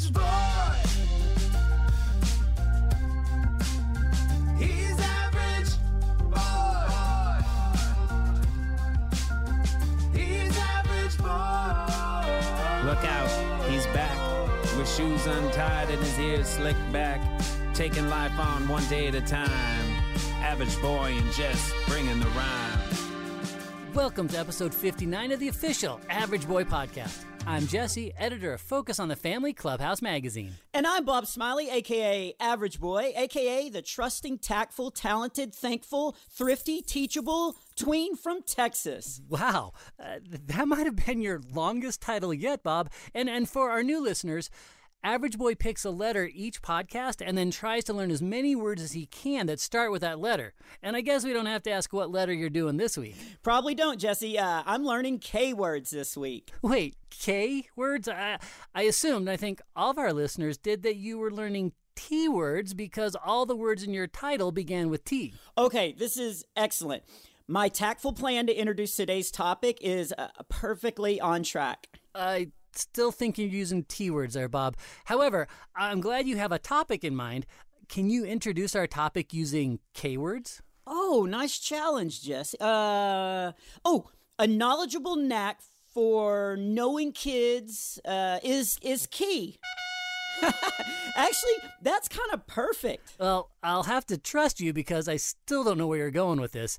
average boy. He's average boy. He's average boy. Look out, he's back. With shoes untied and his ears slicked back. Taking life on one day at a time. Average boy and Jess bringing the rhyme. Welcome to episode 59 of the official Average Boy Podcast. I'm Jesse, editor of Focus on the Family Clubhouse magazine. And I'm Bob Smiley, aka Average Boy, aka the trusting, tactful, talented, thankful, thrifty, teachable tween from Texas. Wow, uh, that might have been your longest title yet, Bob. And and for our new listeners, Average Boy picks a letter each podcast and then tries to learn as many words as he can that start with that letter. And I guess we don't have to ask what letter you're doing this week. Probably don't, Jesse. Uh, I'm learning K words this week. Wait, K words? I, I assumed, I think all of our listeners did, that you were learning T words because all the words in your title began with T. Okay, this is excellent. My tactful plan to introduce today's topic is uh, perfectly on track. I still think you're using T words there, Bob. However, I'm glad you have a topic in mind. Can you introduce our topic using K words? Oh, nice challenge, Jesse. Uh, oh, a knowledgeable knack for knowing kids uh, is is key. Actually, that's kind of perfect. Well, I'll have to trust you because I still don't know where you're going with this.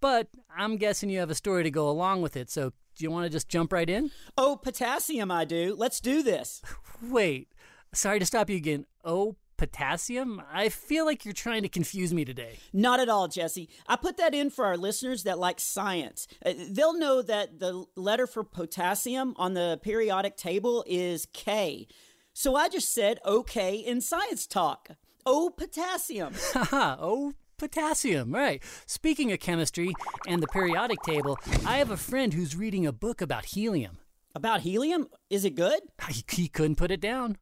But I'm guessing you have a story to go along with it, so do you want to just jump right in? Oh, potassium, I do. Let's do this. Wait, sorry to stop you again. Oh, potassium? I feel like you're trying to confuse me today. Not at all, Jesse. I put that in for our listeners that like science. Uh, they'll know that the letter for potassium on the periodic table is K. So I just said okay in science talk. Oh, potassium. Oh, potassium, right. Speaking of chemistry and the periodic table, I have a friend who's reading a book about helium. About helium? Is it good? He, he couldn't put it down.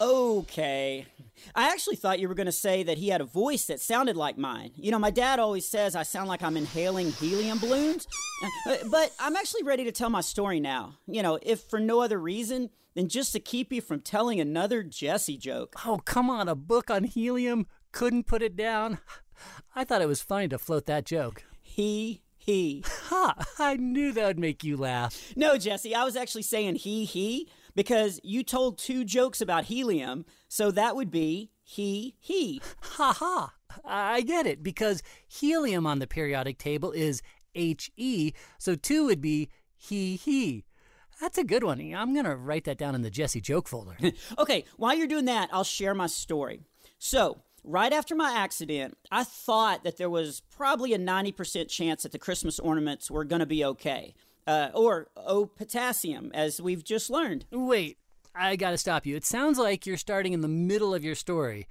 Okay. I actually thought you were going to say that he had a voice that sounded like mine. You know, my dad always says I sound like I'm inhaling helium balloons. Uh, But I'm actually ready to tell my story now. You know, if for no other reason than just to keep you from telling another Jesse joke. Oh, come on, a book on helium? Couldn't put it down? I thought it was funny to float that joke. He, he. Ha! I knew that would make you laugh. No, Jesse, I was actually saying he, he because you told two jokes about helium, so that would be he, he. Ha ha! I get it, because helium on the periodic table is He, so two would be he, he. That's a good one. I'm going to write that down in the Jesse joke folder. Okay, while you're doing that, I'll share my story. So, right after my accident, I thought that there was probably a 90% chance that the Christmas ornaments were going to be okay. Uh, or, oh, potassium, as we've just learned. Wait, I got to stop you. It sounds like you're starting in the middle of your story.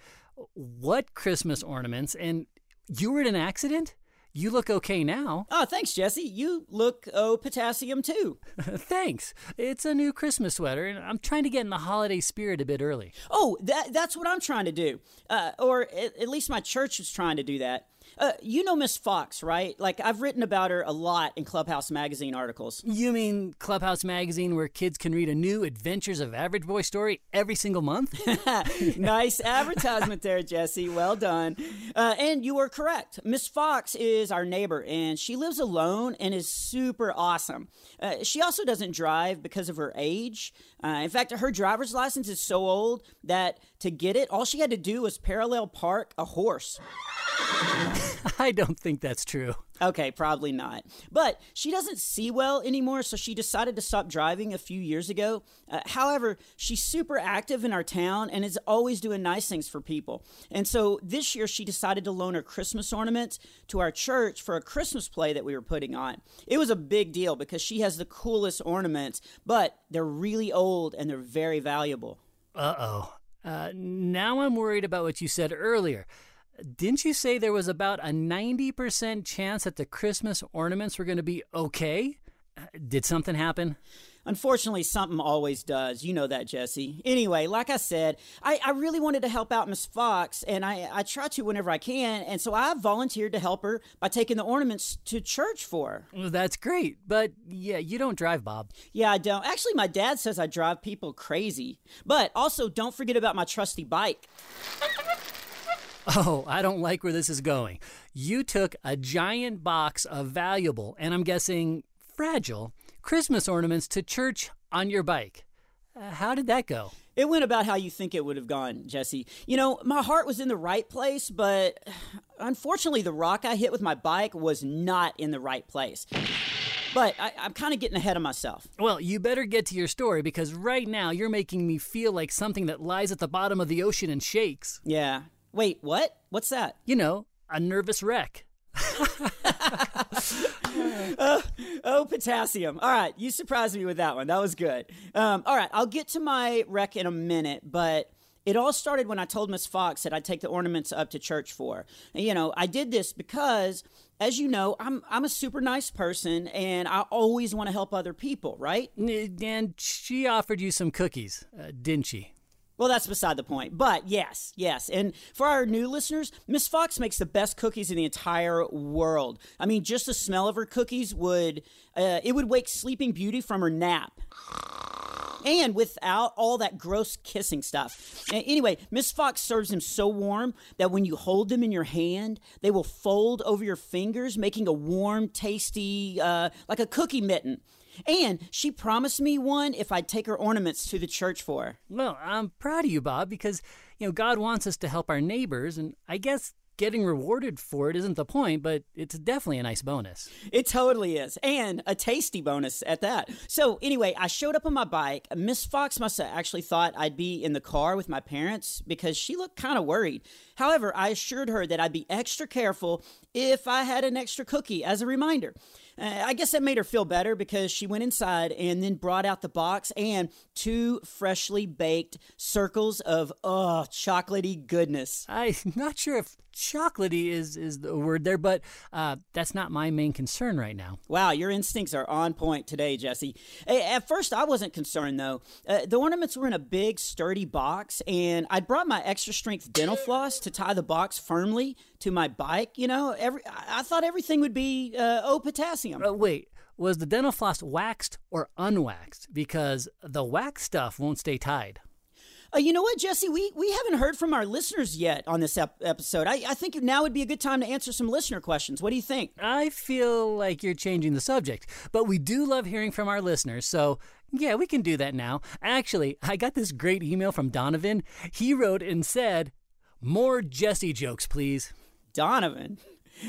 What Christmas ornaments? And you were in an accident? You look okay now. Oh, thanks, Jesse. You look, oh, potassium too. Thanks. It's a new Christmas sweater, and I'm trying to get in the holiday spirit a bit early. Oh, that, that's what I'm trying to do. Uh, or at, at least my church is trying to do that. Uh, you know Miss Fox, right? Like, I've written about her a lot in Clubhouse Magazine articles. You mean Clubhouse Magazine, where kids can read a new Adventures of Average Boy story every single month? nice advertisement there, Jesse. Well done. Uh, and you are correct. Miss Fox is our neighbor, and she lives alone and is super awesome. Uh, she also doesn't drive because of her age. Uh, in fact, her driver's license is so old that to get it, all she had to do was parallel park a horse. I don't think that's true. Okay, probably not. But she doesn't see well anymore, so she decided to stop driving a few years ago. Uh, however, she's super active in our town and is always doing nice things for people. And so this year she decided to loan her Christmas ornaments to our church for a Christmas play that we were putting on. It was a big deal because she has the coolest ornaments, but they're really old and they're very valuable. Uh-oh. Uh Now I'm worried about what you said earlier. Didn't you say there was about a 90% chance that the Christmas ornaments were going to be okay? Did something happen? Unfortunately, something always does. You know that, Jesse. Anyway, like I said, I, I really wanted to help out Miss Fox, and I, I try to whenever I can, and so I volunteered to help her by taking the ornaments to church for her. Well, that's great. But yeah, you don't drive, Bob. Yeah, I don't. Actually, my dad says I drive people crazy. But also, don't forget about my trusty bike. Oh, I don't like where this is going. You took a giant box of valuable, and I'm guessing fragile, Christmas ornaments to church on your bike. Uh, how did that go? It went about how you think it would have gone, Jesse. You know, my heart was in the right place, but unfortunately, the rock I hit with my bike was not in the right place. But I, I'm kind of getting ahead of myself. Well, you better get to your story because right now you're making me feel like something that lies at the bottom of the ocean and shakes. Yeah. Wait, what? What's that? You know, a nervous wreck. Oh, oh, potassium. All right, you surprised me with that one. That was good. Um, all right, I'll get to my wreck in a minute, but it all started when I told Miss Fox that I'd take the ornaments up to church for. you know, I did this because, as you know, I'm I'm a super nice person, and I always want to help other people, right? And she offered you some cookies, uh, didn't she? Well, that's beside the point. But yes, yes. And for our new listeners, Miss Fox makes the best cookies in the entire world. I mean, just the smell of her cookies would uh, it would wake Sleeping Beauty from her nap. And without all that gross kissing stuff. Anyway, Miss Fox serves them so warm that when you hold them in your hand, they will fold over your fingers, making a warm, tasty, uh, like a cookie mitten. And she promised me one if I'd take her ornaments to the church for her. Well, I'm proud of you, Bob, because you know God wants us to help our neighbors, and I guess getting rewarded for it isn't the point, but it's definitely a nice bonus. It totally is. And a tasty bonus at that. So, anyway, I showed up on my bike. Miss Fox must have actually thought I'd be in the car with my parents because she looked kind of worried. However, I assured her that I'd be extra careful if I had an extra cookie as a reminder. Uh, I guess that made her feel better because she went inside and then brought out the box and two freshly baked circles of, oh, chocolatey goodness. I'm not sure if chocolatey is is the word there, but uh, that's not my main concern right now. Wow, your instincts are on point today, Jesse. At first, I wasn't concerned though. Uh, the ornaments were in a big, sturdy box, and I'd brought my extra strength dental floss to tie the box firmly to my bike. You know, every I thought everything would be uh, oh potassium. Uh, wait, was the dental floss waxed or unwaxed? Because the wax stuff won't stay tied. Uh, you know what, Jesse? We we haven't heard from our listeners yet on this ep- episode. I, I think now would be a good time to answer some listener questions. What do you think? I feel like you're changing the subject, but we do love hearing from our listeners, so yeah, we can do that now. Actually, I got this great email from Donovan. He wrote and said, More Jesse jokes, please. Donovan.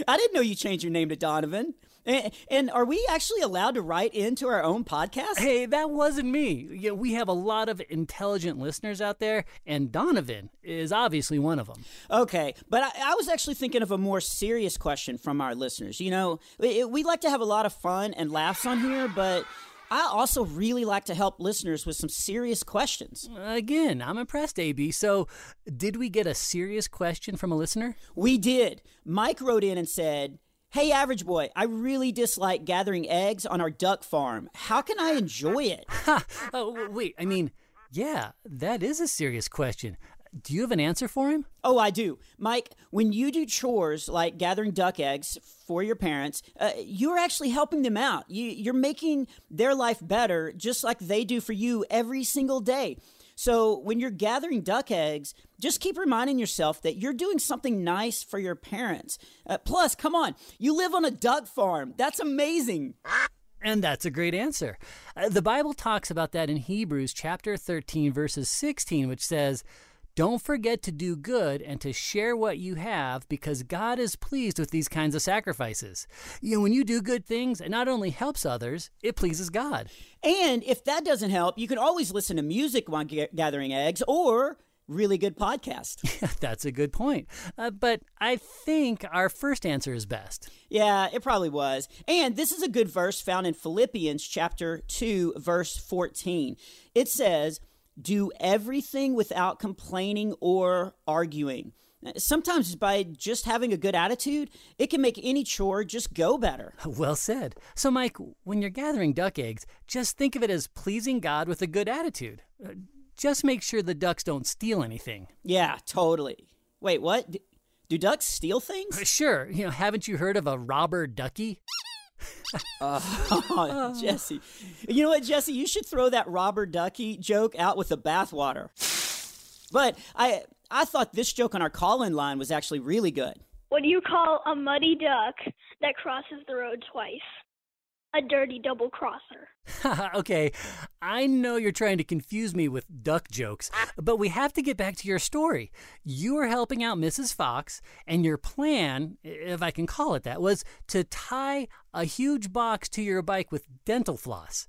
I didn't know you changed your name to Donovan. And, and are we actually allowed to write into our own podcast? Hey, that wasn't me. Yeah, we have a lot of intelligent listeners out there, and Donovan is obviously one of them. Okay, but I, I was actually thinking of a more serious question from our listeners. You know, we like to have a lot of fun and laughs on here, but I also really like to help listeners with some serious questions. Again, I'm impressed, AB. So, did we get a serious question from a listener? We did. Mike wrote in and said, Hey, average boy, I really dislike gathering eggs on our duck farm. How can I enjoy it? Ha! Oh, wait, I mean, yeah, that is a serious question. Do you have an answer for him? Oh, I do. Mike, when you do chores like gathering duck eggs for your parents, uh, you're actually helping them out. You, you're making their life better just like they do for you every single day. So when you're gathering duck eggs, just keep reminding yourself that you're doing something nice for your parents. Uh, plus, come on, you live on a duck farm. That's amazing. And that's a great answer. Uh, the Bible talks about that in Hebrews chapter 13, verses 16, which says, Don't forget to do good and to share what you have because God is pleased with these kinds of sacrifices. You know, when you do good things, it not only helps others, it pleases God. And if that doesn't help, you can always listen to music while ga- gathering eggs or really good podcast. that's a good point. Uh, but I think our first answer is best. Yeah, it probably was. And this is a good verse found in Philippians chapter 2 verse 14. It says, "Do everything without complaining or arguing." Sometimes by just having a good attitude, it can make any chore just go better. Well said. So, Mike, when you're gathering duck eggs, just think of it as pleasing God with a good attitude. Uh, Just make sure the ducks don't steal anything. Yeah, totally. Wait, what? Do ducks steal things? Sure, you know, haven't you heard of a robber ducky? Oh, Jesse. You know what, Jesse? You should throw that robber Ducky joke out with the bathwater. But I I thought this joke on our call-in line was actually really good. What do you call a muddy duck that crosses the road twice? A dirty double crosser. okay, I know you're trying to confuse me with duck jokes, but we have to get back to your story. You were helping out Mrs. Fox, and your plan, if I can call it that, was to tie a huge box to your bike with dental floss.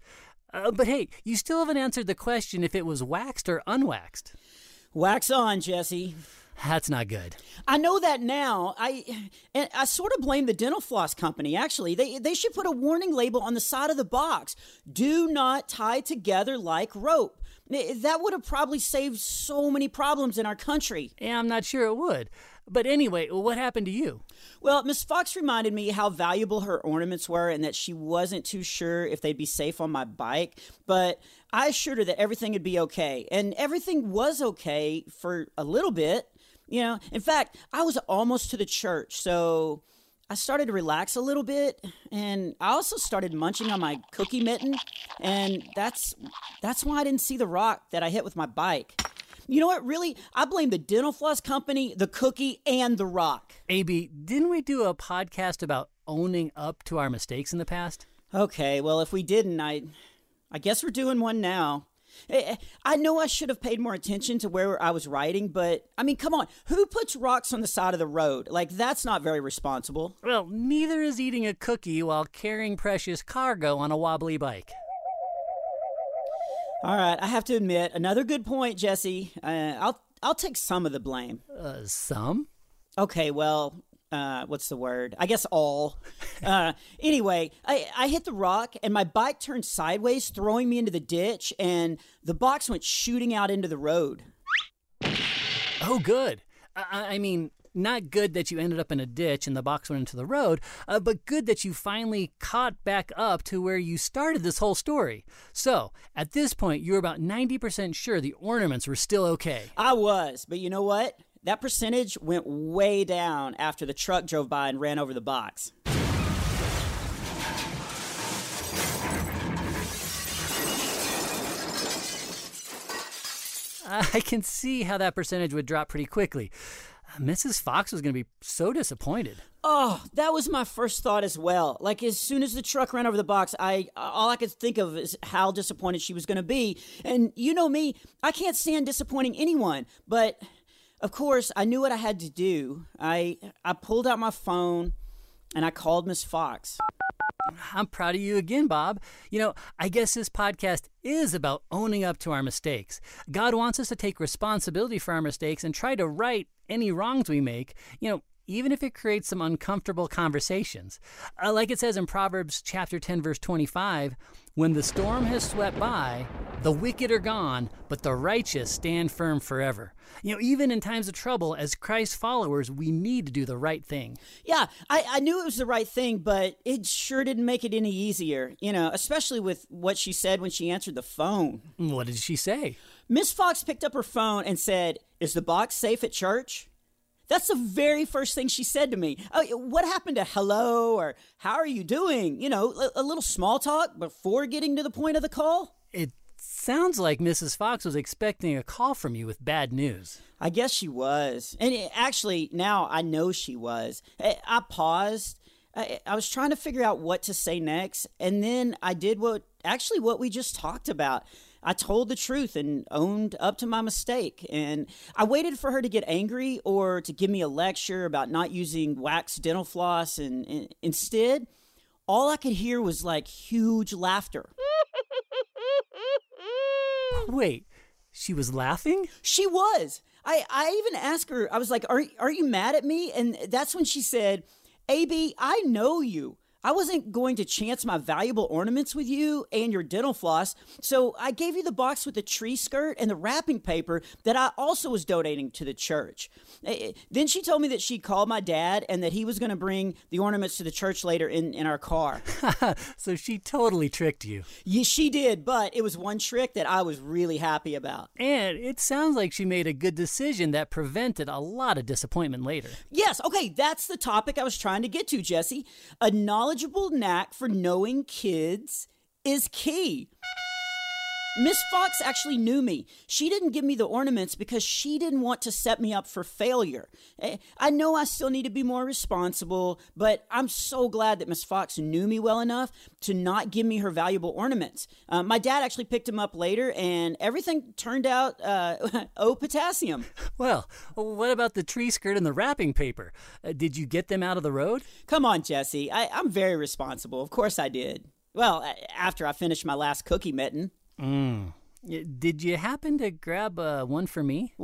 Uh, but hey, you still haven't answered the question if it was waxed or unwaxed. Wax on, Jesse. That's not good. I know that now. I and I sort of blame the dental floss company. Actually, they they should put a warning label on the side of the box. Do not tie together like rope. That would have probably saved so many problems in our country. Yeah, I'm not sure it would. But anyway, what happened to you? Well, Miss Fox reminded me how valuable her ornaments were and that she wasn't too sure if they'd be safe on my bike. But I assured her that everything would be okay. And everything was okay for a little bit. You know, in fact, I was almost to the church. So I started to relax a little bit and I also started munching on my cookie mitten and that's that's why I didn't see the rock that I hit with my bike. You know what? Really, I blame the dental floss company, the cookie, and the rock. AB, didn't we do a podcast about owning up to our mistakes in the past? Okay, well, if we didn't, I, I guess we're doing one now. Eh, eh, I know I should have paid more attention to where I was riding, but I mean, come on, who puts rocks on the side of the road? Like, that's not very responsible. Well, neither is eating a cookie while carrying precious cargo on a wobbly bike. All right, I have to admit, another good point, Jesse. Uh, I'll I'll take some of the blame. Uh, some? Okay, well, uh, what's the word? I guess all. Uh, anyway, I, I hit the rock and my bike turned sideways, throwing me into the ditch, and the box went shooting out into the road. Oh, good. I, I mean, not good that you ended up in a ditch and the box went into the road, uh, but good that you finally caught back up to where you started this whole story. So, at this point, you're about 90% sure the ornaments were still okay. I was, but you know what? That percentage went way down after the truck drove by and ran over the box. I can see how that percentage would drop pretty quickly. Uh, Mrs. Fox was going to be so disappointed. Oh, that was my first thought as well. Like as soon as the truck ran over the box, I all I could think of is how disappointed she was going to be. And you know me, I can't stand disappointing anyone, but of course, I knew what I had to do. I I pulled out my phone and I called Miss Fox. I'm proud of you again, Bob. You know, I guess this podcast is about owning up to our mistakes. God wants us to take responsibility for our mistakes and try to right any wrongs we make, you know, even if it creates some uncomfortable conversations. Uh, like it says in Proverbs chapter 10 verse 25, when the storm has swept by, the wicked are gone, but the righteous stand firm forever. You know, even in times of trouble, as Christ followers, we need to do the right thing. Yeah, I, I knew it was the right thing, but it sure didn't make it any easier, you know, especially with what she said when she answered the phone. What did she say? Miss Fox picked up her phone and said, Is the box safe at church? That's the very first thing she said to me. Oh, what happened to hello or how are you doing? You know, a, little small talk before getting to the point of the call? It sounds like Mrs. Fox was expecting a call from you with bad news. I guess she was. And it, actually, now I know she was. I, I paused. I, I was trying to figure out what to say next. And then I did what actually what we just talked about. I told the truth and owned up to my mistake. And I waited for her to get angry or to give me a lecture about not using wax dental floss. And, and instead, all I could hear was like huge laughter. Wait, she was laughing? She was. I, I even asked her, I was like, are, are you mad at me? And that's when she said, AB, I know you. I wasn't going to chance my valuable ornaments with you and your dental floss, so I gave you the box with the tree skirt and the wrapping paper that I also was donating to the church. Eh, Then she told me that she called my dad and that he was going to bring the ornaments to the church later in, in our car. so she totally tricked you. yeah, she did, but it was one trick that I was really happy about. And it sounds like she made a good decision that prevented a lot of disappointment later. Yes, okay, that's the topic I was trying to get to, Jesse. A knowledgeable knack for knowing kids is key. Miss Fox actually knew me. She didn't give me the ornaments because she didn't want to set me up for failure. Eh, I know I still need to be more responsible, but I'm so glad that Miss Fox knew me well enough to not give me her valuable ornaments. Uh, my dad actually picked them up later, and everything turned out uh, oh potassium. Well, what about the tree skirt and the wrapping paper? Uh, did you get them out of the road? Come on, Jesse. I, I'm very responsible. Of course I did. Well, after I finished my last cookie mitten. Y- Did you happen to grab uh, one for me?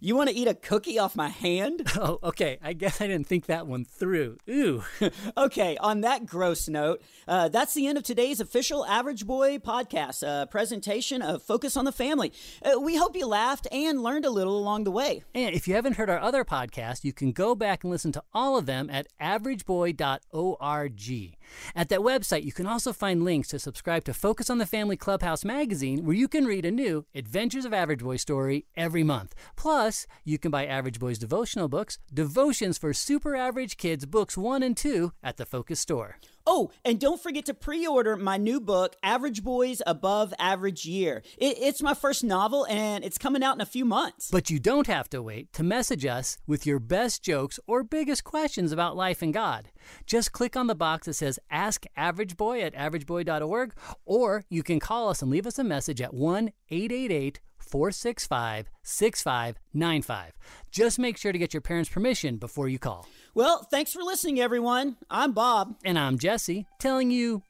You want to eat a cookie off my hand? Oh, okay. I guess I didn't think that one through. Ooh. okay, on that gross note, uh, that's the end of today's official Average Boy podcast, a presentation of Focus on the Family. Uh, we hope you laughed and learned a little along the way. And if you haven't heard our other podcasts, you can go back and listen to all of them at averageboy.org. At that website, you can also find links to subscribe to Focus on the Family Clubhouse magazine, where you can read a new Adventures of Average Boy story every month. Plus, you can buy Average Boy's devotional books, Devotions for Super Average Kids, books 1 and 2 at the Focus store. Oh, and don't forget to pre order my new book, Average Boys Above Average Year. It, it's my first novel, and it's coming out in a few months. But you don't have to wait to message us with your best jokes or biggest questions about life and God. Just click on the box that says Ask Average Boy at averageboy.org, or you can call us and leave us a message at 1 888 465 6595. Just make sure to get your parents' permission before you call. Well, thanks for listening, everyone. I'm Bob. And I'm Jesse, telling you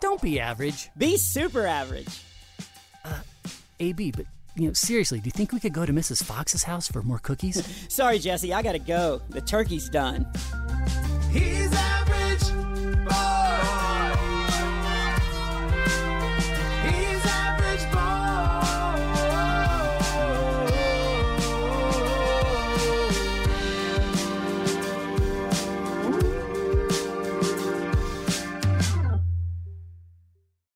don't be average. Be super average. Uh, AB, but you know, seriously, do you think we could go to Mrs. Fox's house for more cookies? Sorry, Jesse, I gotta go. The turkey's done. He's